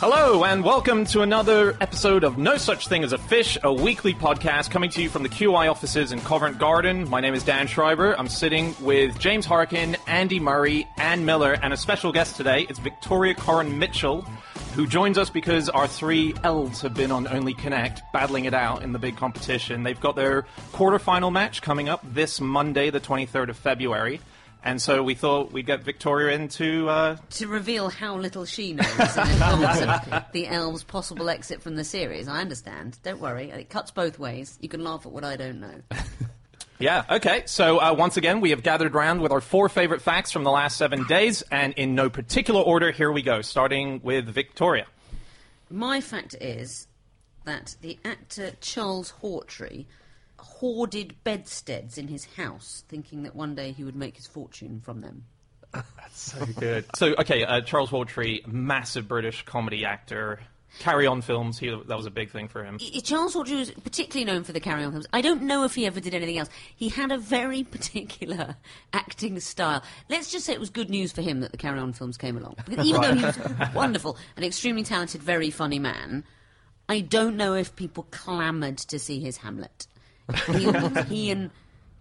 Hello and welcome to another episode of No Such Thing as a Fish, a weekly podcast coming to you from the QI offices in Covent Garden. My name is Dan Schreiber. I'm sitting with James Harkin, Andy Murray, Ann Miller, and a special guest today. It's Victoria Coren Mitchell, who joins us because our three elves have been on Only Connect, battling it out in the big competition. They've got their quarterfinal match coming up this Monday, the 23rd of February. And so we thought we'd get Victoria in to uh, to reveal how little she knows of the elves' possible exit from the series. I understand. Don't worry. It cuts both ways. You can laugh at what I don't know. Yeah, okay. So uh, once again, we have gathered around with our four favorite facts from the last seven days, and in no particular order, here we go, starting with Victoria. My fact is that the actor Charles Hawtrey hoarded bedsteads in his house, thinking that one day he would make his fortune from them. That's so good. So, okay, uh, Charles Hawtrey, massive British comedy actor. Carry on films, he, that was a big thing for him. Charles Hawtrey was particularly known for the Carry On films. I don't know if he ever did anything else. He had a very particular acting style. Let's just say it was good news for him that the Carry On films came along. Because even though he was wonderful, an extremely talented, very funny man, I don't know if people clamoured to see his Hamlet. He, he and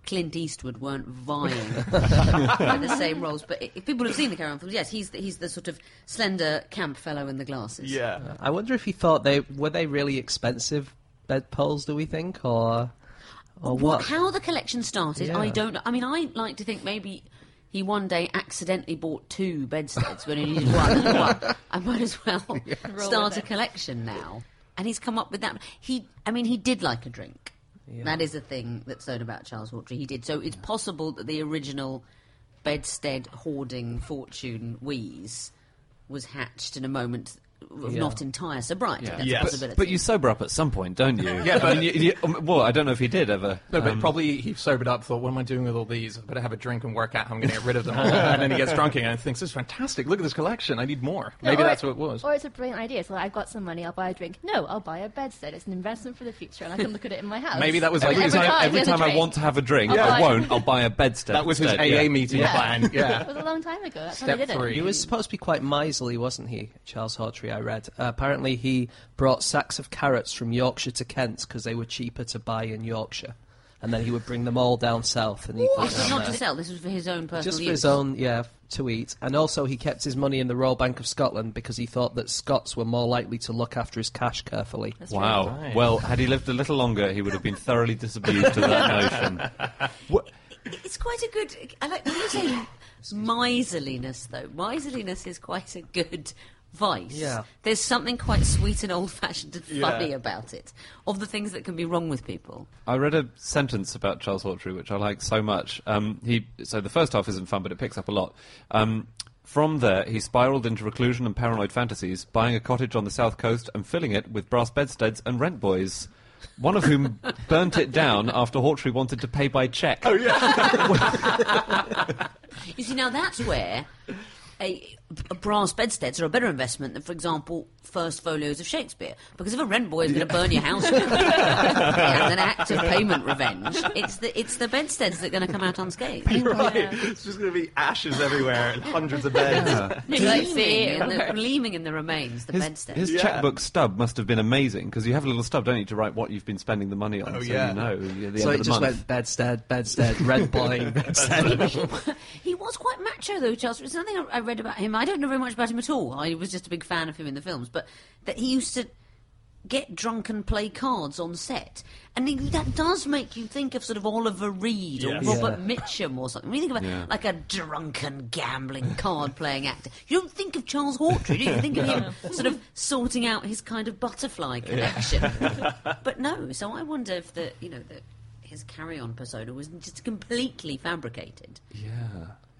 Clint Eastwood weren't vying for the same roles. But if people have seen the Carry On films, yes, he's the, he's the sort of slender camp fellow in the glasses. Yeah. I wonder if he thought they were they really expensive bed poles. Do we think, or or What, what? how the collection started, I don't know. I mean, I like to think maybe he one day accidentally bought two bedsteads when he needed one. well, I might as well start a collection now. And he's come up with that. He, I mean, he did like a drink. That is a thing that's known about Charles Hawtrey. He did. So it's possible that the original bedstead hoarding fortune wheeze was hatched in a moment Yeah. not entire sobriety. That's Yes. a possibility. But you sober up at some point, don't you? Yeah, but- I mean, you, you, um, well, I don't know if he did ever. No, but Um, probably he sobered up, thought, what am I doing with all these? I better have a drink and work out how I'm going to get rid of them all. and then he gets drunk again and thinks, this is fantastic. Look at this collection. I need more. No, Maybe or- that's what it was. Or it's a brilliant idea. So like, I've got some money, I'll buy a drink. No, I'll buy a bedstead. It's an investment for the future, and I can look at it in my house. Maybe that was every, like every his- time, time, every he has a time I want to have a drink, Yeah. I won't. I'll buy a bedstead. That was his instead, AA yeah. meeting Yeah. plan. Yeah. It was a long time ago. That's how Step they did three. it. He was supposed to be quite miserly, wasn't he, Charles Hawtrey? I read. Uh, apparently, he brought sacks of carrots from Yorkshire to Kent because they were cheaper to buy in Yorkshire, and then he would bring them all down south and eat them This was down not to sell. This was for his own personal just for use. his own, yeah, to eat. And also, he kept his money in the Royal Bank of Scotland because he thought that Scots were more likely to look after his cash carefully. Wow. Right. Well, had he lived a little longer, he would have been thoroughly disabused of that notion. It's quite a good. I like when you say miserliness, though. Miserliness is quite a good vice. Yeah. There's something quite sweet and old-fashioned and Yeah. funny about it. Of the things that can be wrong with people. I read a sentence about Charles Hawtrey, which I like so much. Um, he so the first half isn't fun, but it picks up a lot. Um, from there, he spiraled into reclusion and paranoid fantasies, buying a cottage on the south coast and filling it with brass bedsteads and rent boys. One of whom burnt it down after Hawtrey wanted to pay by cheque. Oh yeah, You see, now that's where a, a brass bedsteads are a better investment than, for example, first folios of Shakespeare. Because if a rent boy is going to burn your house down as an act of payment revenge, it's the it's the bedsteads that are going to come out unscathed. right. It's just going to be ashes everywhere and hundreds of beds. You like Gleaming in, the, gleaming in the remains, the his, bedsteads. his Yeah. checkbook stub must have been amazing because you have a little stub, don't you, to write what you've been spending the money on, Oh, so yeah. you know at the So end it of the just month. went bedstead, bedstead, rent boy, bedstead. He was quite macho, though, Charles. There's something I I read about him. I don't know very much about him at all. I was just a big fan of him in the films, but that he used to get drunk and play cards on set. And he, that does make you think of sort of Oliver Reed or Yes. Robert Yeah. Mitchum or something. When you think about Yeah. like a drunken, gambling, card playing actor, you don't think of Charles Hawtrey, do you? You think of him sort of sorting out his kind of butterfly collection. but no, so I wonder if the, you know, the, his carry on persona was just completely fabricated. Yeah,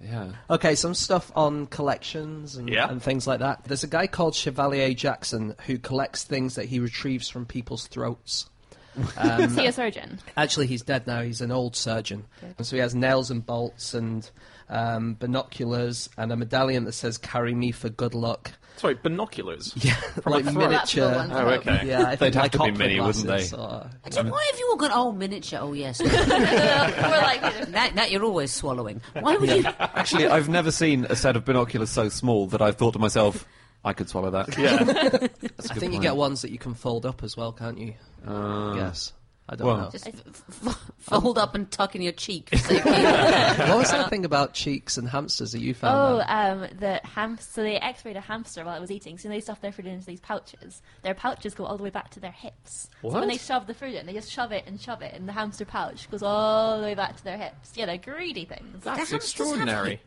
yeah. Okay, some stuff on collections and, Yeah. and things like that. There's a guy called Chevalier Jackson who collects things that he retrieves from people's throats. Is he a surgeon? Actually, he's dead now. He's an old surgeon. And so he has nails and bolts and um, binoculars and a medallion that says "Carry me for good luck." Sorry, binoculars. Yeah, From like a miniature. That's the one. Oh, okay. Yeah, I think They'd have like to be mini, wouldn't they? or- Why have you all gone? Oh, miniature. Oh, yes. We're like, that, that you're always swallowing. Why would you? Actually, I've never seen a set of binoculars so small that I've thought to myself, I could swallow that. Yeah. That's a I good think you get ones that you can fold up as well, can't you? Uh, yes. I don't well. know. Just f- f- fold up and tuck in your cheek. for safety. what was that thing about cheeks and hamsters that you found? Oh, um, the hamster. So they X-rayed a hamster while it was eating. So they stuffed their food into these pouches. Their pouches go all the way back to their hips. So What? when they shove the food in, they just shove it and shove it, and the hamster pouch goes all the way back to their hips. Yeah, they're greedy things. That's The have extraordinary.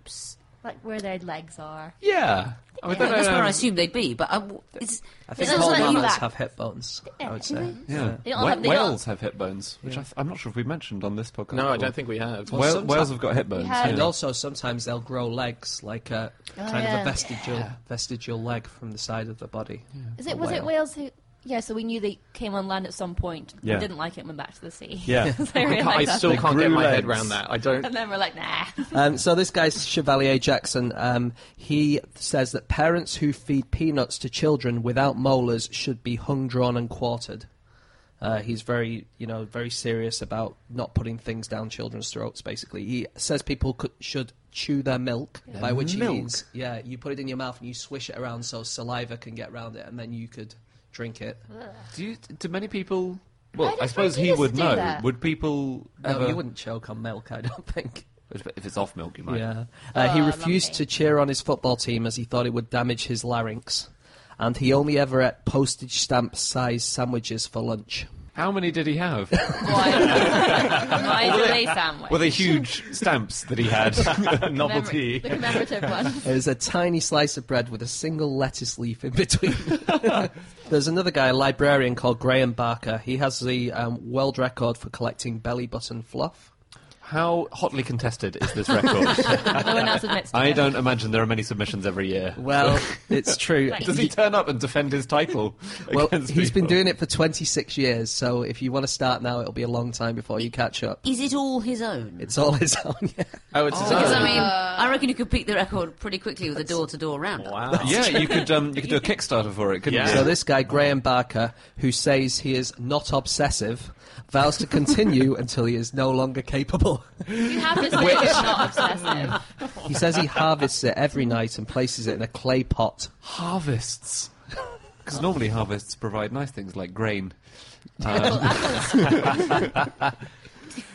Hips. Like where their legs are. Yeah. I mean, Yeah, That's where I assume they'd be, but um, it's, I think all looks like mammals have hip bones. I would say. Yeah. They all Wha- have- they all- whales have hip bones, which I th- I'm not sure if we mentioned on this podcast. No, I don't think we have. Well, Whale- sometimes- whales have got hip bones. Yeah. And yeah. also, sometimes they'll grow legs, like a Oh, kind of yeah. a vestigial vestigial leg from the side of the body. Is it A was it whales who? Yeah, so we knew they came on land at some point. Yeah. We didn't like it and went back to the sea. Yeah. So they I, can't- I still can't get grew my head around that. I don't. And then we're like, nah. Um, so this guy's Chevalier Jackson. Um, he says that parents who feed peanuts to children without molars should be hung, drawn, and quartered. Uh, he's very, you know, very serious about not putting things down children's throats. Basically, he says people could, should chew their milk, by which Milk? he means, yeah, you put it in your mouth and you swish it around so saliva can get around it, and then you could drink it. Do, you, do many people? Well, I I, suppose he would know. that. Would people No, ever? you wouldn't choke on milk, I don't think. If it's off milk, you might. Yeah. Uh, he Oh, refused lumpy. to cheer on his football team as he thought it would damage his larynx. And he only ever ate postage stamp sized sandwiches for lunch. How many did he have? Why? Why do they sandwich? Were they huge stamps that he had? Novelty. The commemorative one. It was a tiny slice of bread with a single lettuce leaf in between. There's another guy, a librarian called Graham Barker. He has the um, world record for collecting belly button fluff. How hotly contested is this record? No one else admits to I don't imagine there are many submissions every year. Well, it's true. Does he turn up and defend his title? Well, against he's been doing it for 26 years, so if you want to start now, it'll be a long time before you catch up. is it all his own? It's all his own, yeah. Oh, it's his Because own. I mean, I reckon you could beat the record pretty quickly with a door-to-door roundup. Wow. Yeah, you could um, you could do a Kickstarter for it, couldn't Yeah. you? So this guy, Graham Barker, who says he is not obsessive, vows to continue until he is no longer capable. You have to say it's not obsessive. He says he harvests it every night and places it in a clay pot. harvests. Because normally harvests provide nice things like grain. Well, um, apples.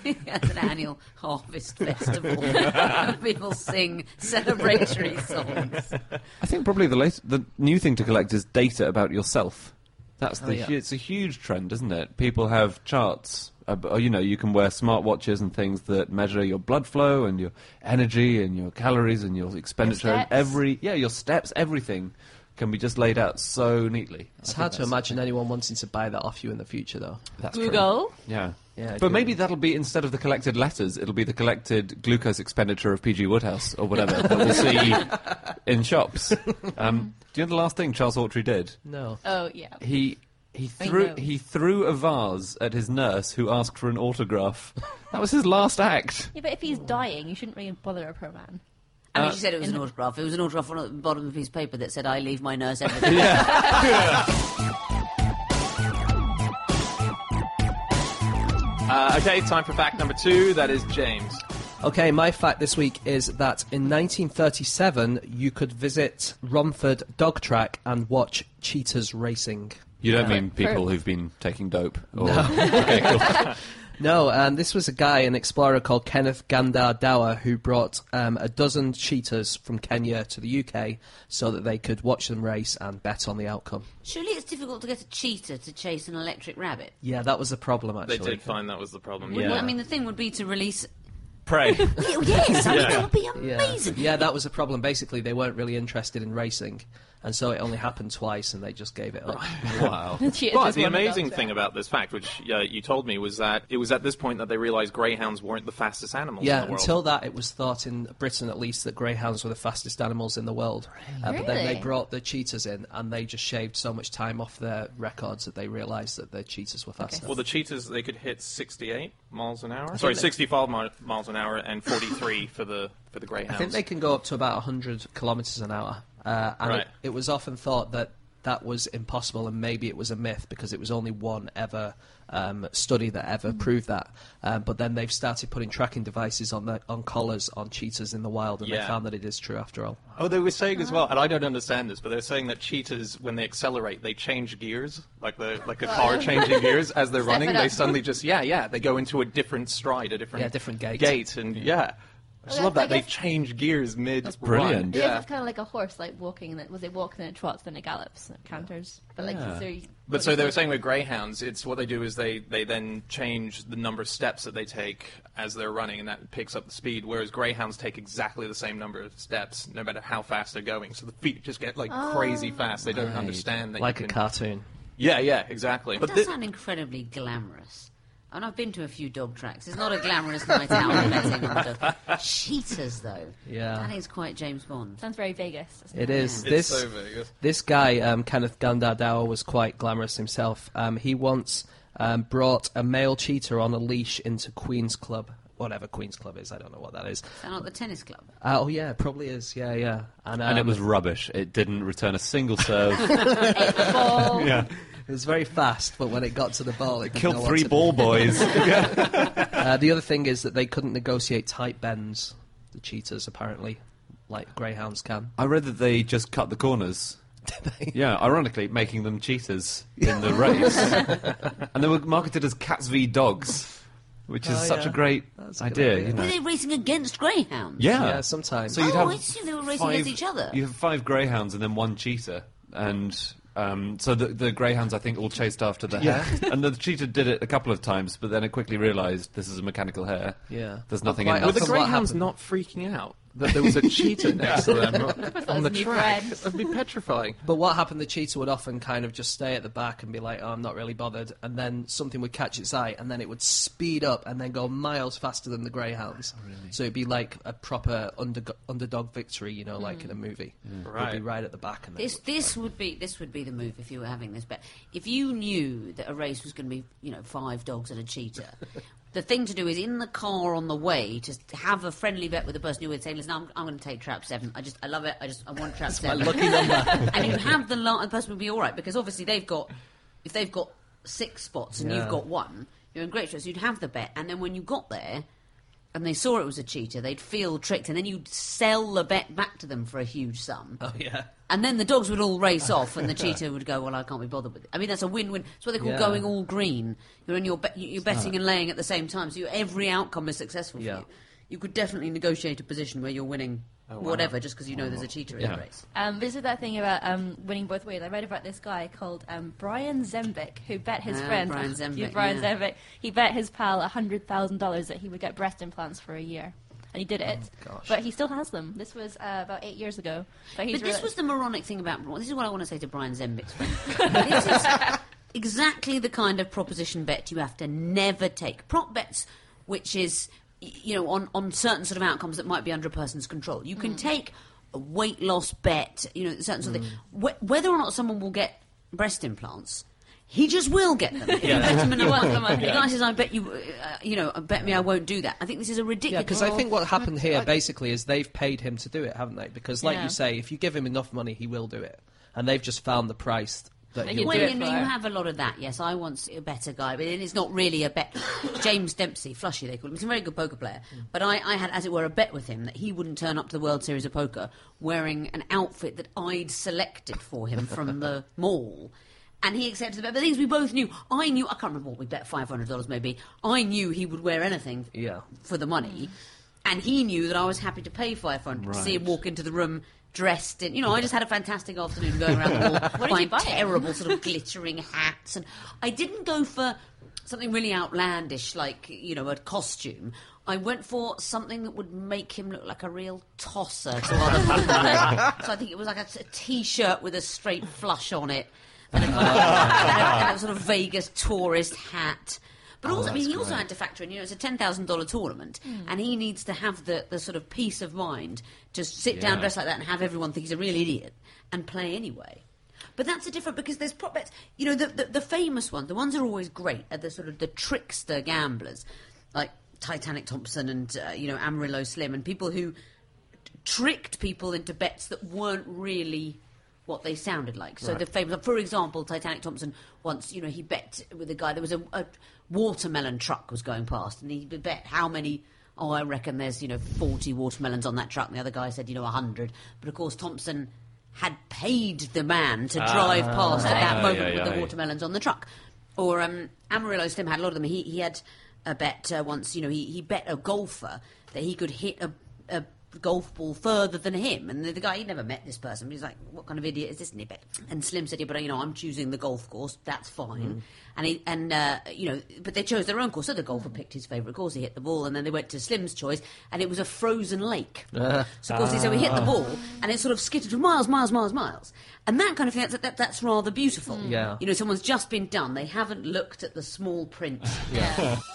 It's an annual harvest festival. People sing celebratory songs. I think probably the late, the new thing to collect is data about yourself. That's Oh, the yeah. it's a huge trend, isn't it? People have charts. Uh, you know, you can wear smartwatches and things that measure your blood flow and your energy and your calories and your expenditure. and steps. every yeah, your steps, everything can be just laid out so neatly. It's think hard to imagine anyone wanting to buy that off you in the future, though. That's true. Google. Yeah. Yeah, but Google. maybe that'll be instead of the collected letters, it'll be the collected glucose expenditure of PG Wodehouse or whatever that we'll see in shops. Um, do you know the last thing Charles Hawtrey did? No. Oh yeah. He he threw he threw a vase at his nurse who asked for an autograph. that was his last act. Yeah, but if he's dying, you shouldn't really bother a poor man. I mean, Uh, she said it was an autograph. It was an autograph on the bottom of his paper that said, "I leave my nurse everything." Uh, okay, time for fact number two. That is James. Okay, my fact this week is that in 1937 you could visit Romford Dog Track and watch cheetahs racing. You don't mean people who've been taking dope? Or... okay, cool. No, um, this was a guy, an explorer called Kenneth Gandar Dower, who brought um, a dozen cheetahs from Kenya to the UK so that they could watch them race and bet on the outcome. Surely it's difficult to get a cheetah to chase an electric rabbit. Yeah, that was a problem, actually. They did find that was the problem. Yeah. Well, I mean, the thing would be to release. Pray. Oh, yes, I mean, Yeah. that would be Yeah. amazing. yeah, that was a problem. Basically, they weren't really interested in racing, and so it only happened twice, and they just gave it up. wow. But the amazing thing about this fact, which uh, you told me, was that it was at this point that they realized greyhounds weren't the fastest animals Yeah, in the world. until that, it was thought in Britain at least that greyhounds were the fastest animals in the world. Uh, but then they brought the cheetahs in, and they just shaved so much time off their records that they realised that the cheetahs were faster. Well, the cheetahs they could hit 68 miles an hour. Sorry, 65 mi- miles an hour and 43 for the for the greyhounds. I think they can go up to about 100 kilometres an hour. Uh, and Right. it, it was often thought that that was impossible and maybe it was a myth because it was only one ever um, study that ever proved that. Um, but then they've started putting tracking devices on the on collars on cheetahs in the wild, and Yeah. they found that it is true after all. Oh, they were saying as well, and I don't understand this, but they're saying that cheetahs, when they accelerate, they change gears, like the like a car changing gears as they're Step running. They suddenly just yeah, yeah, they go into a different stride, a different Yeah, different gait. gait, and yeah, I just Well, love I that they change gears mid. That's brilliant. It Yeah. it's kind of like a horse, like walking. And it, was it walks and it trots, then it gallops, and it canters. But like, Yeah. so you, But so they were saying with greyhounds, it's what they do is they, they then change the number of steps that they take as they're running, and that picks up the speed. Whereas greyhounds take exactly the same number of steps, no matter how fast they're going. So the feet just get like crazy oh. fast. They don't Right. understand that. Like you a cartoon. Yeah, yeah, exactly. It But does thi- sound incredibly glamorous. And I've been to a few dog tracks. It's not a glamorous night out betting on the dog. Cheetahs, though. Yeah. That is quite James Bond. sounds very Vegas. doesn't It is. it's This so Vegas. this guy, um, Kenneth Gandar Dower, was quite glamorous himself. Um, he once um, brought a male cheetah on a leash into Queen's Club, whatever Queen's Club is. I don't know what that is. Sound like the tennis club. Uh, oh yeah, it probably is. Yeah, yeah. And, And it um, was rubbish. It didn't return a single serve. Ball. yeah. It was very fast, but when it got to the ball, it could Killed go on three to- ball boys. Uh, the other thing is that they couldn't negotiate tight bends. The cheetahs apparently, like greyhounds can. I read that they just cut the corners. Yeah, ironically, making them cheetahs in the race. and they were marketed as cats v dogs, which is Oh, such yeah. a great That's a idea. idea. You know? Were they racing against greyhounds? Yeah. Yeah, sometimes. So you'd oh, have I assume they were racing five, against each other. You have five greyhounds and then one cheetah, and um, so the, the greyhounds, I think, all chased after the hare, and the cheetah did it a couple of times, but then it quickly realised this is a mechanical hare. Yeah. there's nothing Quite in Were the greyhounds not freaking out that there was a cheetah next to them on the track? bread. That'd be petrifying. But what happened? The cheetah would often kind of just stay at the back and be like, "Oh, I'm not really bothered," and then something would catch its eye, and then it would speed up and then go miles faster than the greyhounds. Oh, so it'd be like a proper undergo- underdog victory, you know, like in a mm. movie. It'd be Right. right at the back. And then This this would be this would be the move if you were having this bet. If you knew that a race was going to be you know five dogs and a cheetah, the thing to do is in the car on the way to have a friendly bet with the person you're with, saying, "Listen, I'm, I'm going to take trap seven. I just I love it. I just I want trap my seven. lucky number. and you have the la- the person would be all right because obviously they've got if they've got six spots and Yeah. you've got one, you're in great shape. So you'd have the bet, and then when you got there. And they saw it was a cheetah, they'd feel tricked, and then you'd sell the bet back to them for a huge sum. oh yeah, And then the dogs would all race off, and the cheetah would go, "Well, I can't be bothered with it." I mean, that's a win-win. It's what they call Yeah. going all green. You're in your bet, you're betting and laying at the same time, so you, every outcome is successful for Yeah. you. You could definitely negotiate a position where you're winning wow. whatever, just because you know there's a cheetah in Yeah. the race. Um, this is that thing about um, winning both ways. I read about this guy called um, Brian Zembic who bet his Ah, friend Brian Zembic, Yeah, Brian yeah. Zembic. He bet his pal hundred thousand dollars that he would get breast implants for a year, and he did it. gosh. But he still has them. This was uh, about eight years ago. But, he's But this reali- was the moronic thing about. This is what I want to say to Brian Zembic's friend. this is exactly the kind of proposition bet you have to never take. Prop bets, which is, y- you know, on, on certain sort of outcomes that might be under a person's control. You can take a weight loss bet, you know, certain sort of thing. Wh- whether or not someone will get breast implants. He just will get them. If you bet him in a wants the The money. guy says, "I bet you, uh, you know, bet me I won't do that." I think this is a ridiculous. Because I think what happened here basically is they've paid him to do it, haven't they? Because like Yeah. you say, if you give him enough money, he will do it, and they've just found the price that They he'll Well, do do it you, know, you have a lot of that. Yes, I want a better guy, but it's not really a bet. James Dempsey, Flushy, they call him. He's a very good poker player. Hmm. But I, I had, as it were, a bet with him that he wouldn't turn up to the World Series of Poker wearing an outfit that I'd selected for him from the mall. And he accepted the bet. But things we both knew, I knew, I can't remember what we bet, $500 maybe. I knew he would wear anything Yeah. for the money. And he knew that I was happy to pay 500 to see him walk into the room dressed in, you know, I just had a fantastic afternoon going around the mall, What buying buy? terrible sort of glittering hats. And I didn't go for something really outlandish like, you know, a costume. I went for something that would make him look like a real tosser to other people. so I think it was like a, a t-shirt with a straight flush on it. And a, kind of, and a, and a sort of Vegas tourist hat. But also, I mean, he also had to factor in, you know, it's a ten thousand dollar tournament, and he needs to have the, the sort of peace of mind to sit down Yeah. dressed like that and have everyone think he's a real idiot and play anyway. But that's a different because there's prop bets. You know, the, the the famous ones, the ones that are always great, are the sort of the trickster gamblers, like Titanic Thompson and uh, you know Amarillo Slim, and people who tricked people into bets that weren't really what they sounded like. So the famous, for example, Titanic Thompson once, you know, he bet with a guy. There was a, a watermelon truck was going past, and he bet how many. Oh, I reckon there's you know 40 watermelons on that truck. And the other guy said you know 100. But of course Thompson had paid the man to drive past at that Ah, moment with the watermelons on the truck. Or um, Amarillo Slim had a lot of them. He he had a bet uh, once. You know, he, he bet a golfer that he could hit a, a golf ball further than him. And the, the guy, he'd never met this person. He's like, what kind of idiot is this? Bet. and Slim said, yeah, but, you know, I'm choosing the golf course. That's fine. Mm. And, he, and uh, you know, but they chose their own course. So the golfer picked his favourite course. He hit the ball. And then they went to Slim's choice. And it was a frozen lake. Ah. so, of course, he so he hit the ball. And it sort of skittered for miles, miles, miles, miles. And that kind of thing, that's, that, that's rather beautiful. Mm. Yeah. You know, someone's just been done. They haven't looked at the small print. Yeah.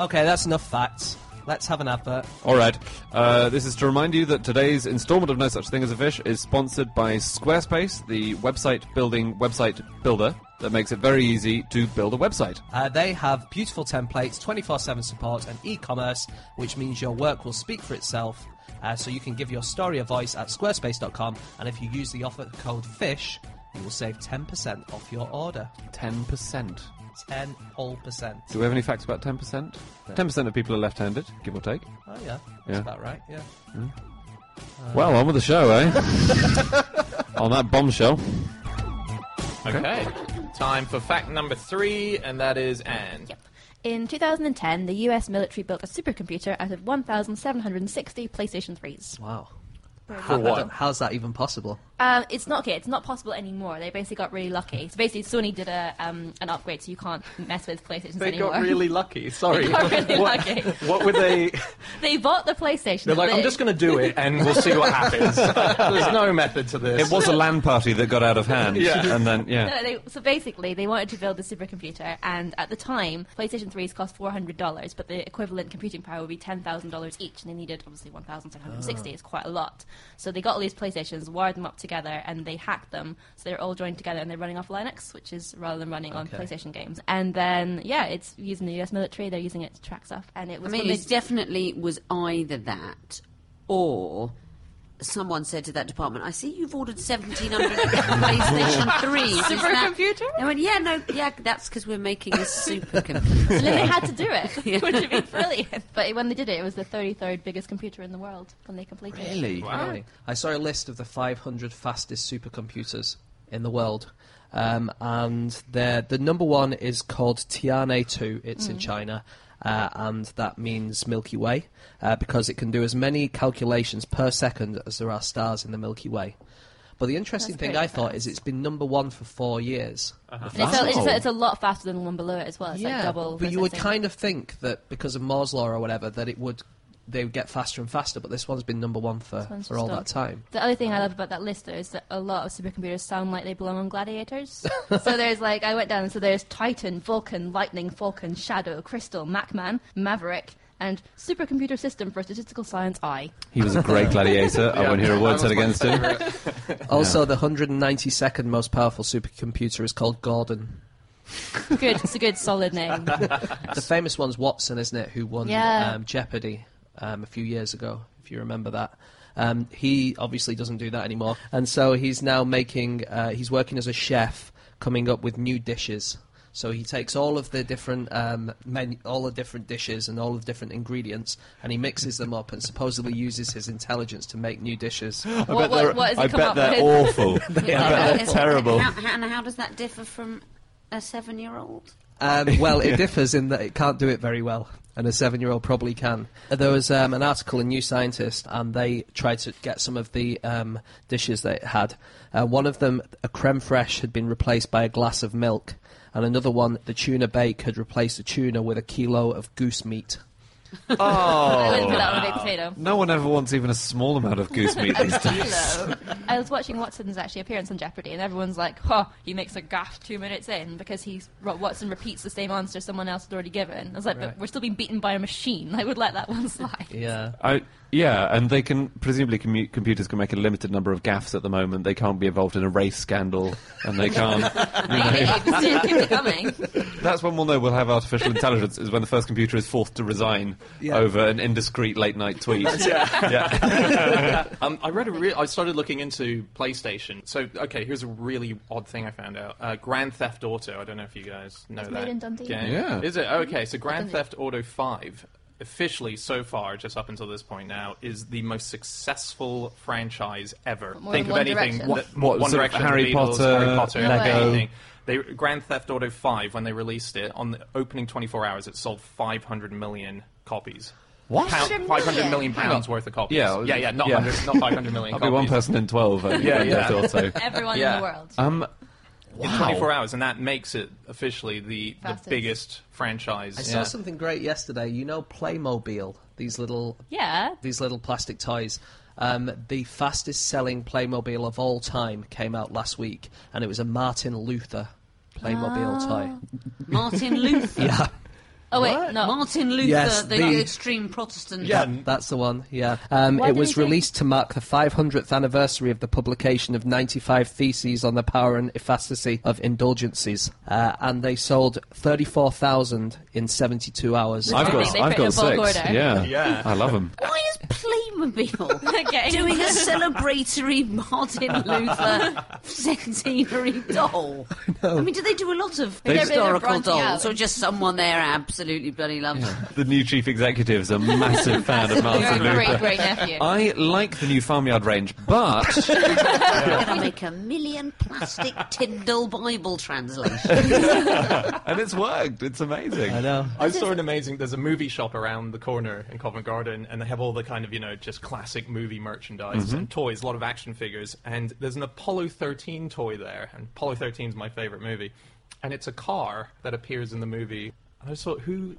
Okay, that's enough facts. Let's have an advert. All right. Uh, this is to remind you that today's installment of No Such Thing as a Fish is sponsored by Squarespace, the website building website builder that makes it very easy to build a website. Uh, they have beautiful templates, 24 7 support, and e commerce, which means your work will speak for itself. Uh, so you can give your story a voice at squarespace.com, and if you use the offer code FISH, you will save 10% off your order. 10%. 10 whole percent. Do we have any facts about 10%? 10% of people are left handed, give or take. Oh, yeah. That's Yeah. about right, yeah. Well, on with the show, eh? on that bombshell. Okay. Time for fact number three, and that is Anne. Yep. In 2010, the US military built a supercomputer out of 1,760 PlayStation 3s. Wow. For what? How's that even possible? Um, it's not okay. It's not possible anymore. They basically got really lucky. So basically, Sony did a um, an upgrade, so you can't mess with PlayStations They anymore. got really lucky. Sorry. They got really what, lucky. what would they? they bought the PlayStation. They're like, They- I'm just going to do it, and we'll see what happens. There's no method to this. It was a LAN party that got out of hand. Yeah. And then, yeah. No, they, so basically, they wanted to build a supercomputer, and at the time, PlayStation 3s cost $400, but the equivalent computing power would be $10,000 each, and they needed obviously 1,760. It's quite a lot. So they got all these PlayStations, wired them up together, and they hacked them, so they're all joined together, and they're running off Linux, which is rather than running on PlayStation games. And then, yeah, it's using the US military. They're using it to track stuff, and it was. I mean, it definitely was either that or someone said to that department, I see you've ordered 1,700 PlayStation 3s. Is that-" Supercomputer? They went, yeah, no, yeah, that's because we're making a supercomputer. and then they had to do it, Yeah. which would be brilliant. But when they did it, it was the 33rd biggest computer in the world when they completed it. Really? Really? I saw a list of the 500 fastest supercomputers in the world. Um, and the the number one is called Tianhe 2. It's in China. Uh, and that means Milky Way uh, because it can do as many calculations per second as there are stars in the Milky Way. But the interesting That's thing very I thought is it's been number one for four years. And it's, a, it's, a, it's a lot faster than the one below it as well. It's like double. but you would kind of think that because of Moore's law or whatever that it would they would get faster and faster. But this one's been number one for, for all just that time. The other thing I love about that list though is that a lot of supercomputers sound like they belong on gladiators. so there's like I went down and so there's Titan, Vulcan, Lightning, Falcon, Shadow, Crystal, Macman, Maverick, and Supercomputer System for Statistical Science I. He was a great gladiator. I won't hear a word said my against him. favourite. Also, the 192nd most powerful supercomputer is called Gordon. Good, it's a good solid name. The famous one's Watson, isn't it? Who won Yeah. um, Jeopardy um, a few years ago, if you remember that. Um, he obviously doesn't do that anymore, and so he's now making. Uh, he's working as a chef, coming up with new dishes. So he takes all of the different um, menu, all the different dishes and all of the different ingredients, and he mixes them up, and supposedly uses his intelligence to make new dishes. what, what, what has he I bet they're with? awful. I bet they're terrible. How, how, and how does that differ from a seven-year-old? Um, well, it differs in that it can't do it very well, and a seven-year-old probably can. There was um, an article in New Scientist, and they tried to get some of the um, dishes that it had. Uh, one of them, a creme fraiche, had been replaced by a glass of milk, and another one, the tuna bake, had replaced the tuna with a kilo of goose meat. Oh. I wouldn't put that on a Oh. potato. No one ever wants even a small amount of goose meat these days. I was watching Watson's actually appearance on Jeopardy, and everyone's like, "Oh, he makes a gaff two minutes in because he's Watson repeats the same answer someone else had already given." I was like, Right. "But we're still being beaten by a machine. I would let that one slide." Yeah. I, yeah, and they can presumably commu- computers can make a limited number of gaffes at the moment. They can't be involved in a race scandal, and they can't. you know. Maybe, still keep it coming. That's when we'll know we'll have artificial intelligence. Is when the first computer is forced to resign Yeah. over an indiscreet late night tweet. Um, I read a re- I started looking into PlayStation. So, okay, here's a really odd thing I found out. Uh, Grand Theft Auto. I don't know if you guys know It's that. made in Dundee. game. Yeah. Is it? Okay, so Grand Theft Auto 5, officially so far, just up until this point now, is the most successful franchise ever. More Think of One anything. Direction? that- What, One sort of Direction, Harry Beatles, Potter, Harry Potter, No way. anything. They, Grand Theft Auto 5, when they released it, on the opening 24 hours, it sold 500 million copies. What? Pound, 500 500 million million? pounds worth of copies. Yeah, yeah, yeah, not, yeah. 100, not 500 million I'll copies. be one person in 12. I think, Yeah, I yeah. thought so. Everyone in the world. Um, In 24 hours, and that makes it officially the, the biggest franchise. I saw Yeah. something great yesterday. You know, Playmobil. These little yeah. these little plastic toys. Um, the fastest selling Playmobil of all time came out last week, and it was a Martin Luther Playmobil toy. Martin Luther. Yeah, Oh wait, no. Martin Luther, Yes, the, the- extreme Protestant. Yeah, that's the one. Yeah, um, it was he say- released to mark the 500th anniversary of the publication of 95 theses on the power and efficacy of indulgences, uh, and they sold 34,000 in 72 hours. I've got, They I've got a bulk six. order. Yeah. Yeah. I love them. Why is Playmobil doing a celebratory Martin Luther centenary doll? I, I mean, do they do a lot of They're- they're historical dolls, out. or just someone there absolutely bloody loves them? The new chief executive is a massive fan of Martin Luther. great, great nephew. I like the new Farmyard range, but They're going to make a million plastic Tyndale Bible translations. and it's worked. It's amazing. I know. I saw an amazing. There's a movie shop around the corner in Covent Garden, and they have all the kind of you know just classic movie merchandise mm-hmm. and toys, a lot of action figures. And there's an Apollo 13 toy there, and Apollo 13 is my favorite movie, and it's a car that appears in the movie. And I just thought, who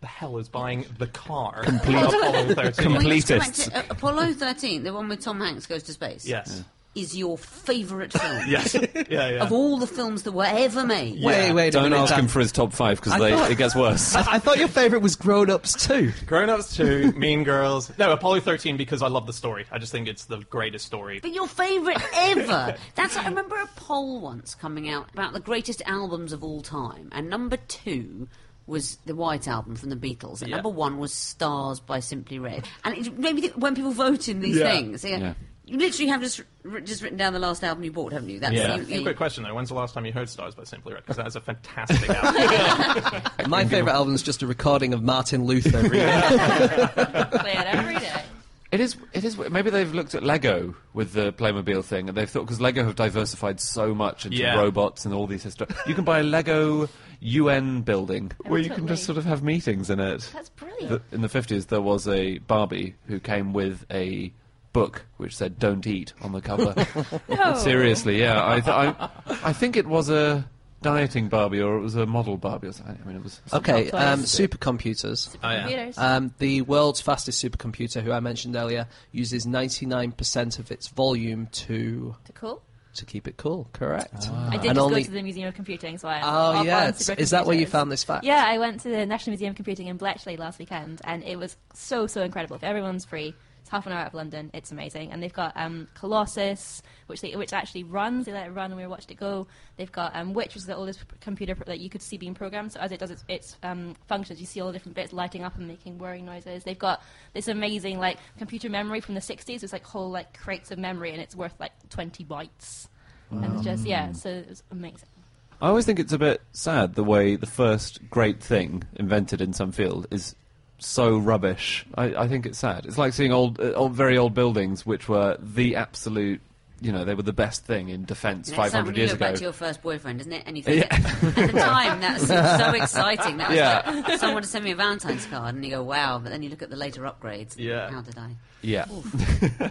the hell is buying the car? Complete Apollo 13. Can we just go back Completists. to, uh, Apollo 13, the one with Tom Hanks goes to space, Yes. is your favourite film. Yes. yeah. Yeah. Of all the films that were ever made. Wait, wait a Don't minute. ask Dan. him for his top five because I thought- it gets worse. I, I thought your favourite was Grown Ups too. Grown Ups 2, Mean Girls. No, Apollo 13 because I love the story. I just think it's the greatest story. But your favourite ever. That's I remember a poll once coming out about the greatest albums of all time, and number two was the White Album from the Beatles, and Yeah. number one was Stars by Simply Red. And it made me think when people vote in these Yeah. things, you, Yeah. you literally have just just written down the last album you bought, haven't you? That's Yeah. you- you- Quick question though: When's the last time you heard "Stars" by Simply Red? Because that is a fantastic album. My favourite album is just a recording of Martin Luther. reading. Play it every day. It is. It is. Maybe they've looked at Lego with the Playmobil thing, and they've thought because Lego have diversified so much into Yeah. robots and all these history. You can buy a Lego UN building where you can totally. just sort of have meetings in it. That's brilliant. The- in the fifties, there was a Barbie who came with a book which said "Don't eat" on the cover. No. Oh. Seriously, yeah. I, th- I, I think it was a dieting Barbie or it was a model Barbie or something. I mean, it was. Okay, um, supercomputers. Oh, yeah. Um, the world's fastest supercomputer, who I mentioned earlier, uses 99% of its volume to to cool. to keep it cool. Correct. I did And just only- go to the Museum of Computing, so I am Oh up yeah, is that where you found this fact? Yeah, I went to the National Museum of Computing in Bletchley last weekend, and it was so so incredible. If everyone's free, it's half an hour out of London. It's amazing, and they've got um, Colossus, which they, which actually runs. They let it run, and we watched it go. They've got um, Witch, which is the oldest computer pr- that you could see being programmed. So as it does its, its um, functions, you see all the different bits lighting up and making whirring noises. They've got this amazing like computer memory from the '60s. It's like whole like crates of memory, and it's worth like 20 bytes. And it's just yeah, so it was amazing. I always think it's a bit sad the way the first great thing invented in some field is so rubbish. I, I think it's sad. It's like seeing old, uh, old, very old buildings which were the absolute. You know, they were the best thing in defence And it's like 500 when you years look ago. back to your first boyfriend, isn't it? And you think, at the time, that seemed so exciting. That was Yeah. like someone to send me a Valentine's card, and you go, wow. But then you look at the later upgrades. Yeah. How did I? yeah.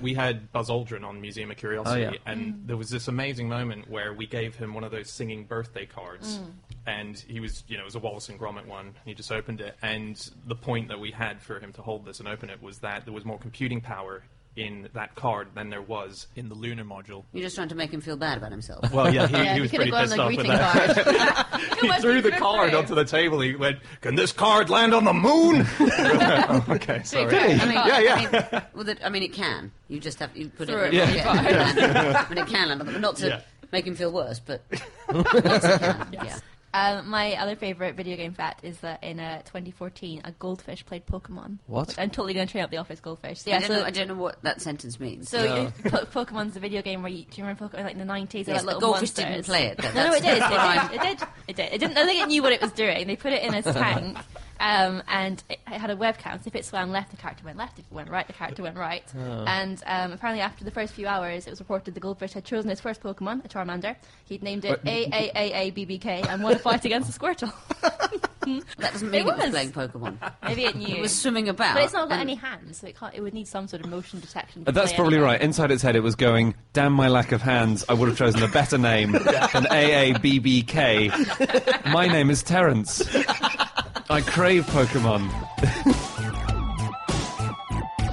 we had Buzz Aldrin on Museum of Curiosity, Oh, yeah. and mm. there was this amazing moment where we gave him one of those singing birthday cards, mm. and he was, you know, it was a Wallace and Gromit one. And he just opened it, and the point that we had for him to hold this and open it was that there was more computing power in that card than there was in the lunar module. You're just trying to make him feel bad about himself. Well, yeah, he, Yeah, he was could have pretty pissed on off with that. card. he threw the card onto the table. He went, "Can this card land on the moon?" Oh, okay, sorry. I mean, Yeah, yeah. I mean, well, the, I mean, it can. You just have you put Throw it. it in in your the pocket. I mean, it can land on them, not to Yeah. make him feel worse, but yes, it can. Yeah. Um, my other favorite video game fact is that in uh, 2014, a goldfish played Pokemon. What? I'm totally going to train up the office goldfish. So, I, yeah, don't so, know, I don't know what that sentence means. so uh, po- Pokemon's a video game where you, do you remember Pokemon like in the 90s? They're Yes, like but little Goldfish monsters. didn't play it, though. No, no, it did. It did. It did. It did. It didn't. I think it knew what it was doing. They put it in a tank. Um, and it, it had a webcam. So if it swam left, the character went left. If it went right, the character went right. And um, apparently, after the first few hours, it was reported the goldfish had chosen his first Pokemon, a Charmander. He'd named it AAAABBK and won a fight against a Squirtle. that doesn't mean It it was was. playing Pokemon. Maybe it knew. It was swimming about. but it's not got any hands, so it can't. It would need some sort of motion detection. to Uh, That's probably anyway. right. Inside its head, it was going, damn my lack of hands, I would have chosen a better name than AABBK. My name is Terence. I crave Pokemon.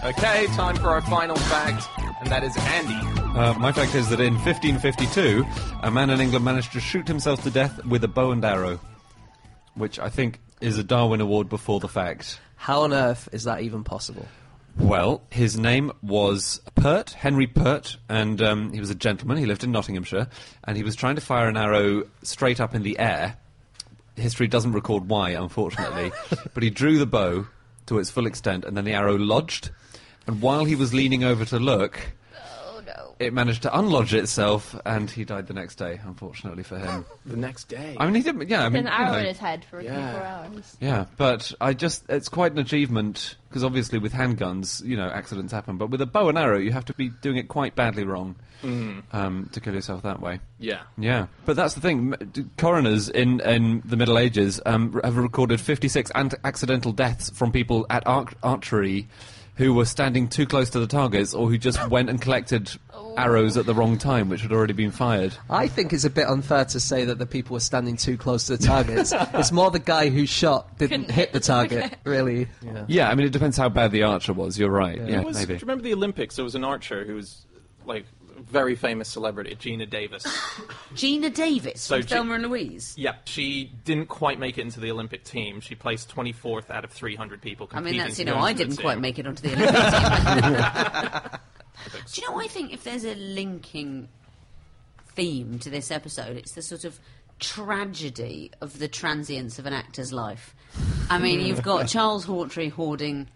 Okay, time for our final fact, and that is Andy. Uh, my fact is that in 1552, a man in England managed to shoot himself to death with a bow and arrow, which I think is a Darwin Award before the fact. How on earth is that even possible? Well, his name was Pert, Henry Pert, and um, he was a gentleman. He lived in Nottinghamshire, and he was trying to fire an arrow straight up in the air. History doesn't record why, unfortunately, but he drew the bow to its full extent, and then the arrow lodged. And while he was leaning over to look. It managed to unlodge itself, and he died the next day, unfortunately for him. The next day. I mean, he didn't. Yeah, I mean, An arrow you know, in his head for Yeah. 24 hours. yeah, but I just, it's quite an achievement, because obviously with handguns, you know, accidents happen, but with a bow and arrow, you have to be doing it quite badly wrong um, to kill yourself that way. yeah. Yeah, but that's the thing. Coroners in, in the Middle Ages um, have recorded 56 accidental deaths from people at arch- archery who were standing too close to the targets or who just went and collected arrows at the wrong time, which had already been fired. I think it's a bit unfair to say that the people were standing too close to the targets. it's more the guy who shot didn't hit the target, really. Yeah. Yeah, I mean, it depends how bad the archer was. You're right. Yeah, Who was- maybe. Do you remember the Olympics? There was an archer who was like a very famous celebrity, Geena Davis. Geena Davis So from Ge- Thelma and Louise. yep, she didn't quite make it into the Olympic team. She placed 24th out of 300 people. I mean, that's you know, I didn't quite make it onto the Olympic team. Do you know? I think if there's a linking theme to this episode, it's the sort of tragedy of the transience of an actor's life. I mean, you've got Charles Hawtrey hoarding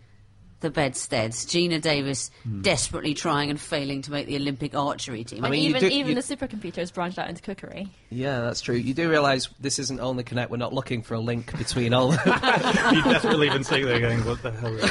the bedsteads, Geena Davis desperately trying and failing to make the Olympic archery team. I mean, you even do- even you- the supercomputers branched out into cookery. Yeah, that's true. You do realise this isn't only Connect. We're not looking for a link between all. You desperately been sitting there going, "What the hell?" Is?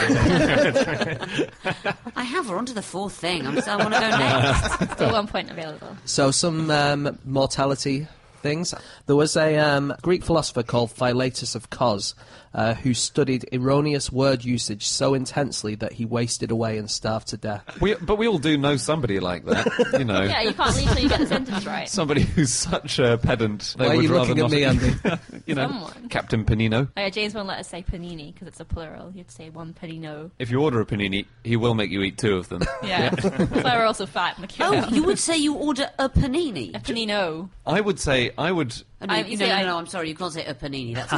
I have her onto the fourth thing. I'm, so I want to go next. Still one point available. so some um, mortality things. There was a um, Greek philosopher called Philitas of Cos uh, who studied erroneous word usage so intensely that he wasted away and starved to death. We, but we all do know somebody like that, you know. Yeah, you can't leave till you get the sentence right. Somebody who's such a pedant. they Why are would you rather looking at not- me, Andy? you know, Someone. Captain Panino. Oh, yeah, James won't let us say panini because it's a plural. You'd say one panino. If you order a panini, he will make you eat two of them. Yeah. That's why we're also fat. and cute. Oh, you would say you order a panini? A panino. I would say I would. Oh, no, I- no, you no, say no, I- no, I'm sorry, you can't say a panini. That's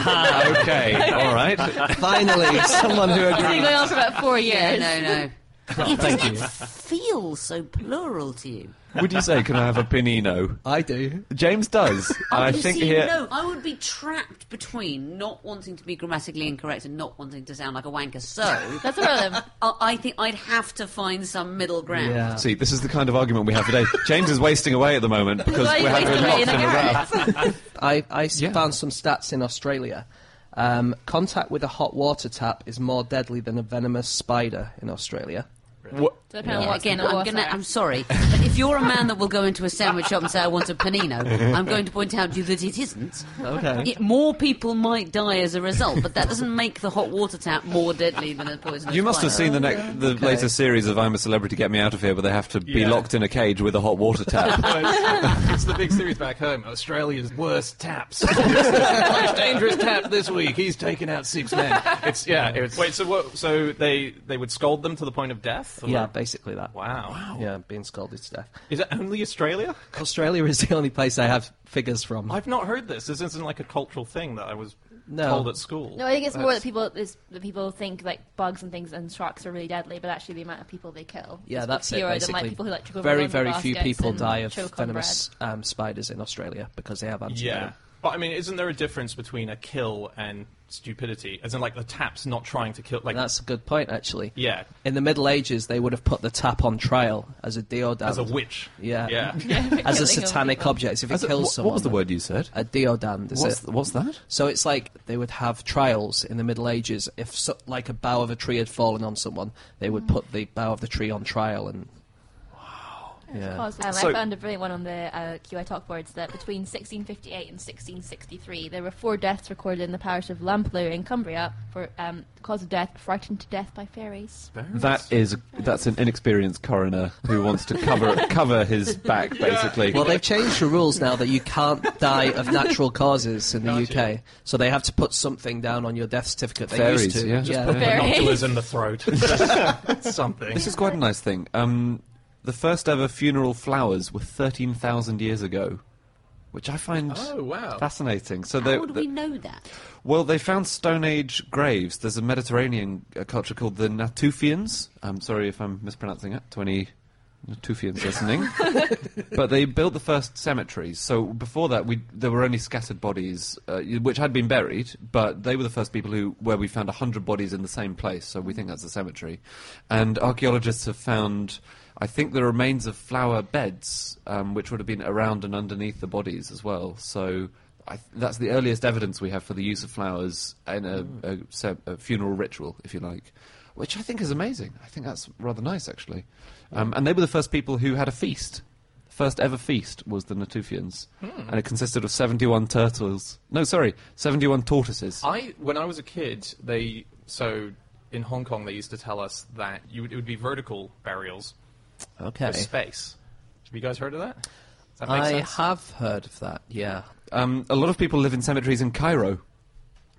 okay, all right. Finally, someone who It's been agrees. going on about four yeah, years. no, no. It doesn't feel so plural to you. Would you say, "Can I have a pinino? I do. James does. I You think see, here. no, I would be trapped between not wanting to be grammatically incorrect and not wanting to sound like a wanker. So, That's the problem. I I think I'd have to find some middle ground. Yeah. See, this is the kind of argument we have today. James is wasting away at the moment because Why are you we're having wasting away lots in in a a row. garret? I, I s- Yeah. found some stats in Australia. Um, contact with a hot water tap is more deadly than a venomous spider in Australia. What? Depending Yeah, again, I'm gonna. I'm sorry, but if you're a man that will go into a sandwich shop and say I want a panino, I'm going to point out to you that it isn't. Okay. It, more people might die as a result, but that doesn't make the hot water tap more deadly than a poisonous. You must have seen the next, the latest series of "I'm a Celebrity, Get Me Out of Here," where they have to be Yeah. locked in a cage with a hot water tap. it's the big series back home. Australia's worst taps. Most dangerous tap this week. He's taken out six men. It's yeah. It's, Wait, so what? So they they would scold them to the point of death? or- Yeah, basically that. Wow. Yeah, being scalded to death. Is it only Australia? Australia is the only place I have figures from. I've not heard this. This isn't like a cultural thing that I was No. told at school. No, I think it's more that people is that people think like bugs and things and sharks are really deadly, but actually the amount of people they kill. Yeah, is that's it. fewer than Basically, like people who like to very, very few people die of venomous um, spiders in Australia because they have antivenom. Yeah. But I mean, isn't there a difference between a kill and stupidity? As in, like the tap's not trying to kill. Like That's a good point, actually. yeah, In the Middle Ages, they would have put the tap on trial as a deodand. as a witch. Yeah. Yeah. As a satanic object. If it As a- kills what, someone. what was the word you said? A deodand, is What's, it? what's that? So it's like they would have trials in the Middle Ages. If so, like a bough of a tree had fallen on someone, they would put the bough of the tree on trial and. Wow. Yeah. Cause, um, So- I found a brilliant one on the uh, QI talk boards that between 1658 and 1663, there were four deaths recorded in the parish of Lamplugh in Cumbria for um, the cause of death, frightened to death by fairies. That is that's an inexperienced coroner who wants to cover cover his back, basically. Well, they've changed the rules now that you can't die of natural causes in the Gotcha. UK. So they have to put something down on your death certificate. They Fairies, used to. yeah. Just put Fairies. Binoculars in the throat. Something. This is quite a nice thing. Um, the first ever funeral flowers were thirteen thousand years ago, which I find Oh wow. fascinating. So How they, would we know that? well, they found Stone Age graves. There's a Mediterranean uh, culture called the Natufians. I'm sorry if I'm mispronouncing it. To any Natufians listening, but they built the first cemeteries. So before that, we there were only scattered bodies, uh, which had been buried. But they were the first people who where we found hundred bodies in the same place. So we think that's a cemetery, and archaeologists have found. I think the remains of flower beds, um, which would have been around and underneath the bodies as well. So I th- that's the earliest evidence we have for the use of flowers in a, a, ce- a funeral ritual, if you like, which I think is amazing. I think that's rather nice, actually. Um, and they were the first people who had a feast. First ever feast was the Natufians, and it consisted of 71 turtles. No, sorry, 71 tortoises. I when I was a kid, they so in Hong Kong they used to tell us that you it would be vertical burials Okay. for space. Have you guys heard of that? Does that make I sense? have heard of that. Yeah. Um, a lot of people live in cemeteries in Cairo,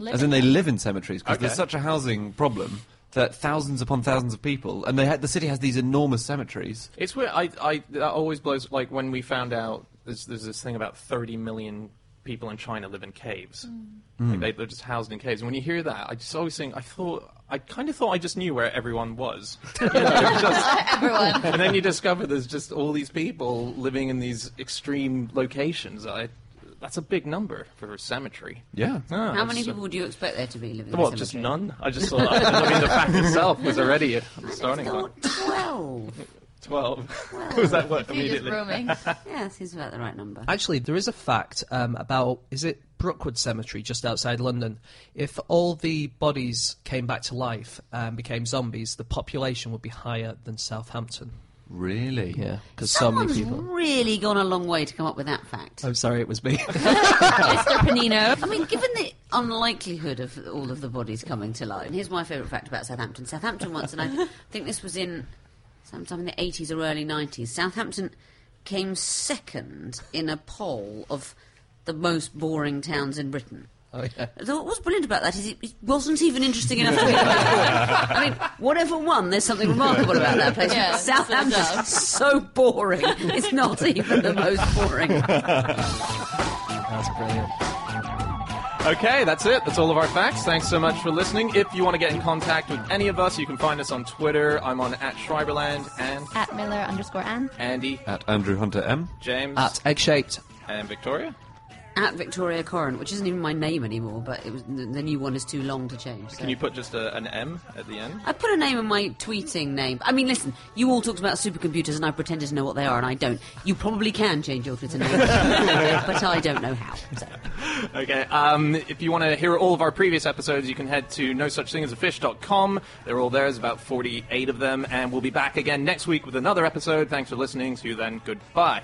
as in they live in cemeteries because there's such a housing problem that thousands upon thousands of people, and they ha- the city has these enormous cemeteries. It's weird. I, I that always blows like when we found out there's, there's this thing about 30 million people in China live in caves. Hmm. Like they, they're just housed in caves. And when you hear that, I just always think I thought I kind of thought I just knew where everyone was. You know, just, everyone. And then you discover there's just all these people living in these extreme locations. I, that's a big number for a cemetery. Yeah. Ah, How many people do you expect there to be living? Well, in a just none. I just thought. I mean, the fact itself was already a starting point. Twelve. 12. Well, does that work immediately? yeah, seems about the right number. Actually, there is a fact um, about is it Brookwood Cemetery just outside London? If all the bodies came back to life and became zombies, the population would be higher than Southampton. Really? Yeah, because so many people. really gone a long way to come up with that fact. I'm sorry, it was me. Mr. Panino. I mean, given the unlikelihood of all of the bodies coming to life, and here's my favourite fact about Southampton. Southampton once, and I think this was in sometime in the 80s or early 90s, Southampton came second in a poll of the most boring towns in Britain. oh yeah. So what's brilliant about that is it, it wasn't even interesting enough to be I mean, whatever won, there's something remarkable about that place. Yeah, that's what it Southampton's so boring. It's not even the most boring. That's brilliant. Okay, that's it. That's all of our facts. Thanks so much for listening. If you want to get in contact with any of us, you can find us on Twitter. I'm on at Schreiberland and At Miller underscore Ann. Andy, At Andrew Hunter M. James, At egg shaped. and Victoria. At Victoria Coren, which isn't even my name anymore, but it was the, the new one is too long to change. so- Can you put just a, an M at the end? I put a name in my tweeting name. I mean, listen, you all talked about supercomputers and I pretended to know what they are and I don't. You probably can change your Twitter name, but I don't know how. So. Okay. Um, if you want to hear all of our previous episodes, you can head to no such thing as a fish.com. They're all there. There's about 48 of them. And we'll be back again next week with another episode. Thanks for listening. See you then. Goodbye.